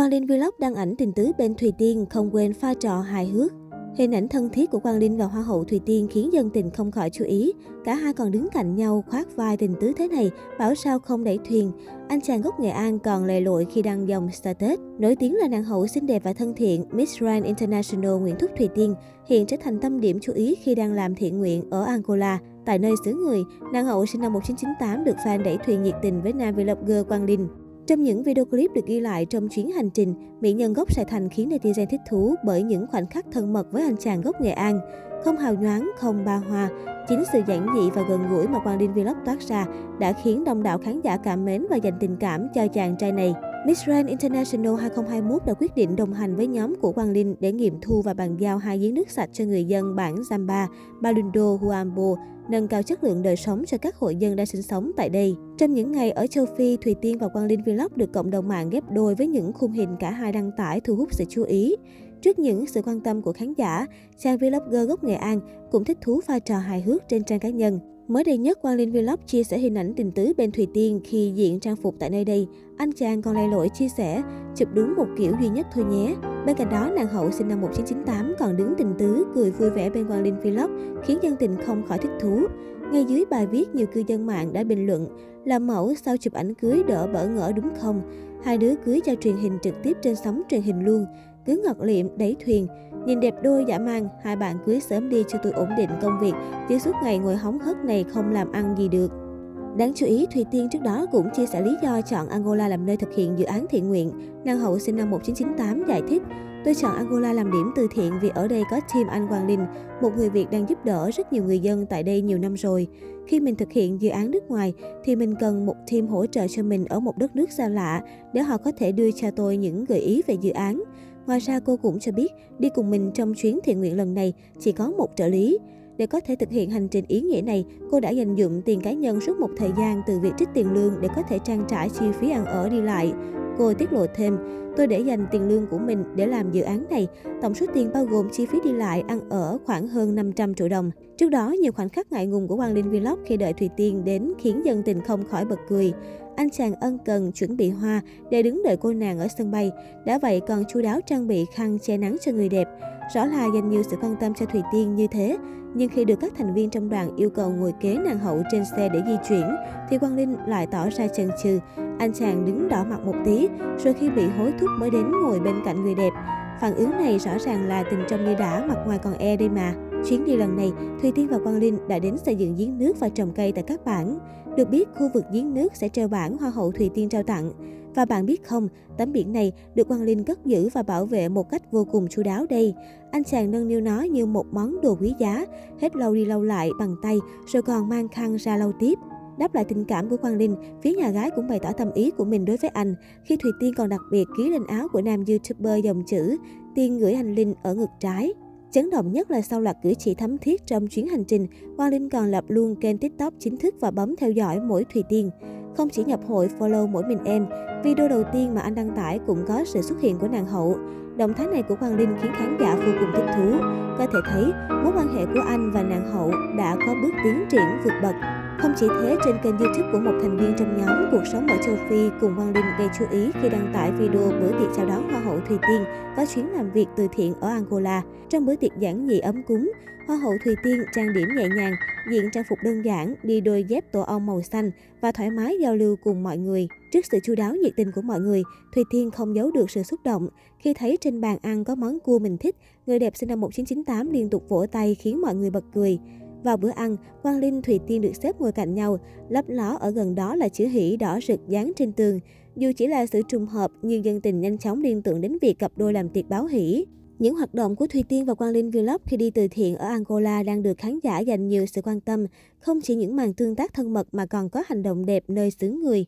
Quang Linh Vlog đăng ảnh tình tứ bên Thùy Tiên, không quên pha trò hài hước. Hình ảnh thân thiết của Quang Linh và Hoa hậu Thùy Tiên khiến dân tình không khỏi chú ý. Cả hai còn đứng cạnh nhau khoác vai tình tứ thế này, bảo sao không đẩy thuyền. Anh chàng gốc Nghệ An còn lề lội khi đăng dòng status. Nổi tiếng là nàng hậu xinh đẹp và thân thiện, Miss Grand International Nguyễn Thúc Thùy Tiên hiện trở thành tâm điểm chú ý khi đang làm thiện nguyện ở Angola. Tại nơi xứ người, nàng hậu sinh năm 1998 được fan đẩy thuyền nhiệt tình với nam vlogger Quang Linh. Trong những video clip được ghi lại trong chuyến hành trình, mỹ nhân gốc Sài Thành khiến netizen thích thú bởi những khoảnh khắc thân mật với anh chàng gốc Nghệ An. Không hào nhoáng, không ba hoa, chính sự giản dị và gần gũi mà Quang Linh Vlog toát ra đã khiến đông đảo khán giả cảm mến và dành tình cảm cho chàng trai này. Miss Grand International 2021 đã quyết định đồng hành với nhóm của Quang Linh để nghiệm thu và bàn giao hai giếng nước sạch cho người dân bản Zamba, Balundo, Huambo, nâng cao chất lượng đời sống cho các hội dân đang sinh sống tại đây. Trong những ngày ở châu Phi, Thùy Tiên và Quang Linh Vlog được cộng đồng mạng ghép đôi với những khung hình cả hai đăng tải thu hút sự chú ý. Trước những sự quan tâm của khán giả, chàng vlogger gốc Nghệ An cũng thích thú pha trò hài hước trên trang cá nhân. Mới đây nhất, Quang Linh Vlog chia sẻ hình ảnh tình tứ bên Thùy Tiên khi diện trang phục tại nơi đây. Anh chàng còn lầy lỗi chia sẻ, chụp đúng một kiểu duy nhất thôi nhé. Bên cạnh đó, nàng hậu sinh năm 1998 còn đứng tình tứ, cười vui vẻ bên Quang Linh Vlog, khiến dân tình không khỏi thích thú. Ngay dưới bài viết, nhiều cư dân mạng đã bình luận, làm mẫu sau chụp ảnh cưới đỡ bỡ ngỡ đúng không? Hai đứa cưới cho truyền hình trực tiếp trên sóng truyền hình luôn cứ ngọt liệm đẩy thuyền. Nhìn đẹp đôi giả mang, hai bạn cưới sớm đi cho tôi ổn định công việc, chứ suốt ngày ngồi hóng hớt này không làm ăn gì được. Đáng chú ý, Thùy Tiên trước đó cũng chia sẻ lý do chọn Angola làm nơi thực hiện dự án thiện nguyện. Nàng hậu sinh năm 1998 giải thích, Tôi chọn Angola làm điểm từ thiện vì ở đây có team anh Quang Linh, một người Việt đang giúp đỡ rất nhiều người dân tại đây nhiều năm rồi. Khi mình thực hiện dự án nước ngoài thì mình cần một team hỗ trợ cho mình ở một đất nước xa lạ để họ có thể đưa cho tôi những gợi ý về dự án. Ngoài ra cô cũng cho biết đi cùng mình trong chuyến thiện nguyện lần này chỉ có một trợ lý. Để có thể thực hiện hành trình ý nghĩa này, cô đã dành dụm tiền cá nhân suốt một thời gian từ việc trích tiền lương để có thể trang trải chi phí ăn ở đi lại. Cô tiết lộ thêm, tôi để dành tiền lương của mình để làm dự án này. Tổng số tiền bao gồm chi phí đi lại, ăn ở khoảng hơn 500 triệu đồng. Trước đó, nhiều khoảnh khắc ngại ngùng của Quang Linh Vlog khi đợi Thùy Tiên đến khiến dân tình không khỏi bật cười. Anh chàng ân cần chuẩn bị hoa để đứng đợi cô nàng ở sân bay. Đã vậy còn chu đáo trang bị khăn che nắng cho người đẹp. Rõ là dành nhiều sự quan tâm cho Thùy Tiên như thế. Nhưng khi được các thành viên trong đoàn yêu cầu ngồi kế nàng hậu trên xe để di chuyển, thì Quang Linh lại tỏ ra chần chừ. Anh chàng đứng đỏ mặt một tí, rồi khi bị hối thúc mới đến ngồi bên cạnh người đẹp. Phản ứng này rõ ràng là tình trong như đã, mặt ngoài còn e đây mà. Chuyến đi lần này, Thùy Tiên và Quang Linh đã đến xây dựng giếng nước và trồng cây tại các bản. Được biết, khu vực giếng nước sẽ treo bản Hoa hậu Thùy Tiên trao tặng. Và bạn biết không, tấm biển này được Quang Linh cất giữ và bảo vệ một cách vô cùng chu đáo đây. Anh chàng nâng niu nó như một món đồ quý giá, hết lâu đi lâu lại bằng tay, rồi còn mang khăn ra lau tiếp. Đáp lại tình cảm của Quang Linh, phía nhà gái cũng bày tỏ tâm ý của mình đối với anh, khi Thùy Tiên còn đặc biệt ký lên áo của nam youtuber dòng chữ Tiên gửi anh Linh ở ngực trái. Chấn động nhất là sau loạt cử chỉ thấm thiết trong chuyến hành trình, Quang Linh còn lập luôn kênh TikTok chính thức và bấm theo dõi mỗi Thùy Tiên. Không chỉ nhập hội follow mỗi mình em, video đầu tiên mà anh đăng tải cũng có sự xuất hiện của nàng hậu. Động thái này của Quang Linh khiến khán giả vô cùng thích thú. Có thể thấy, mối quan hệ của anh và nàng hậu đã có bước tiến triển vượt bậc. Không chỉ thế, trên kênh youtube của một thành viên trong nhóm Cuộc sống ở châu Phi cùng Quang Linh gây chú ý khi đăng tải video bữa tiệc chào đón Hoa hậu Thùy Tiên có chuyến làm việc từ thiện ở Angola. Trong bữa tiệc giản dị ấm cúng, Hoa hậu Thùy Tiên trang điểm nhẹ nhàng, diện trang phục đơn giản, đi đôi dép tổ ong màu xanh và thoải mái giao lưu cùng mọi người. Trước sự chu đáo nhiệt tình của mọi người, Thùy Tiên không giấu được sự xúc động khi thấy trên bàn ăn có món cua mình thích. Người đẹp sinh năm 1998 liên tục vỗ tay khiến mọi người bật cười. Vào bữa ăn, Quang Linh Thùy Tiên được xếp ngồi cạnh nhau, lấp ló ở gần đó là chữ hỷ đỏ rực dán trên tường. Dù chỉ là sự trùng hợp, nhưng dân tình nhanh chóng liên tưởng đến việc cặp đôi làm tiệc báo hỷ. Những hoạt động của Thùy Tiên và Quang Linh Vlog khi đi từ thiện ở Angola đang được khán giả dành nhiều sự quan tâm, không chỉ những màn tương tác thân mật mà còn có hành động đẹp nơi xứ người.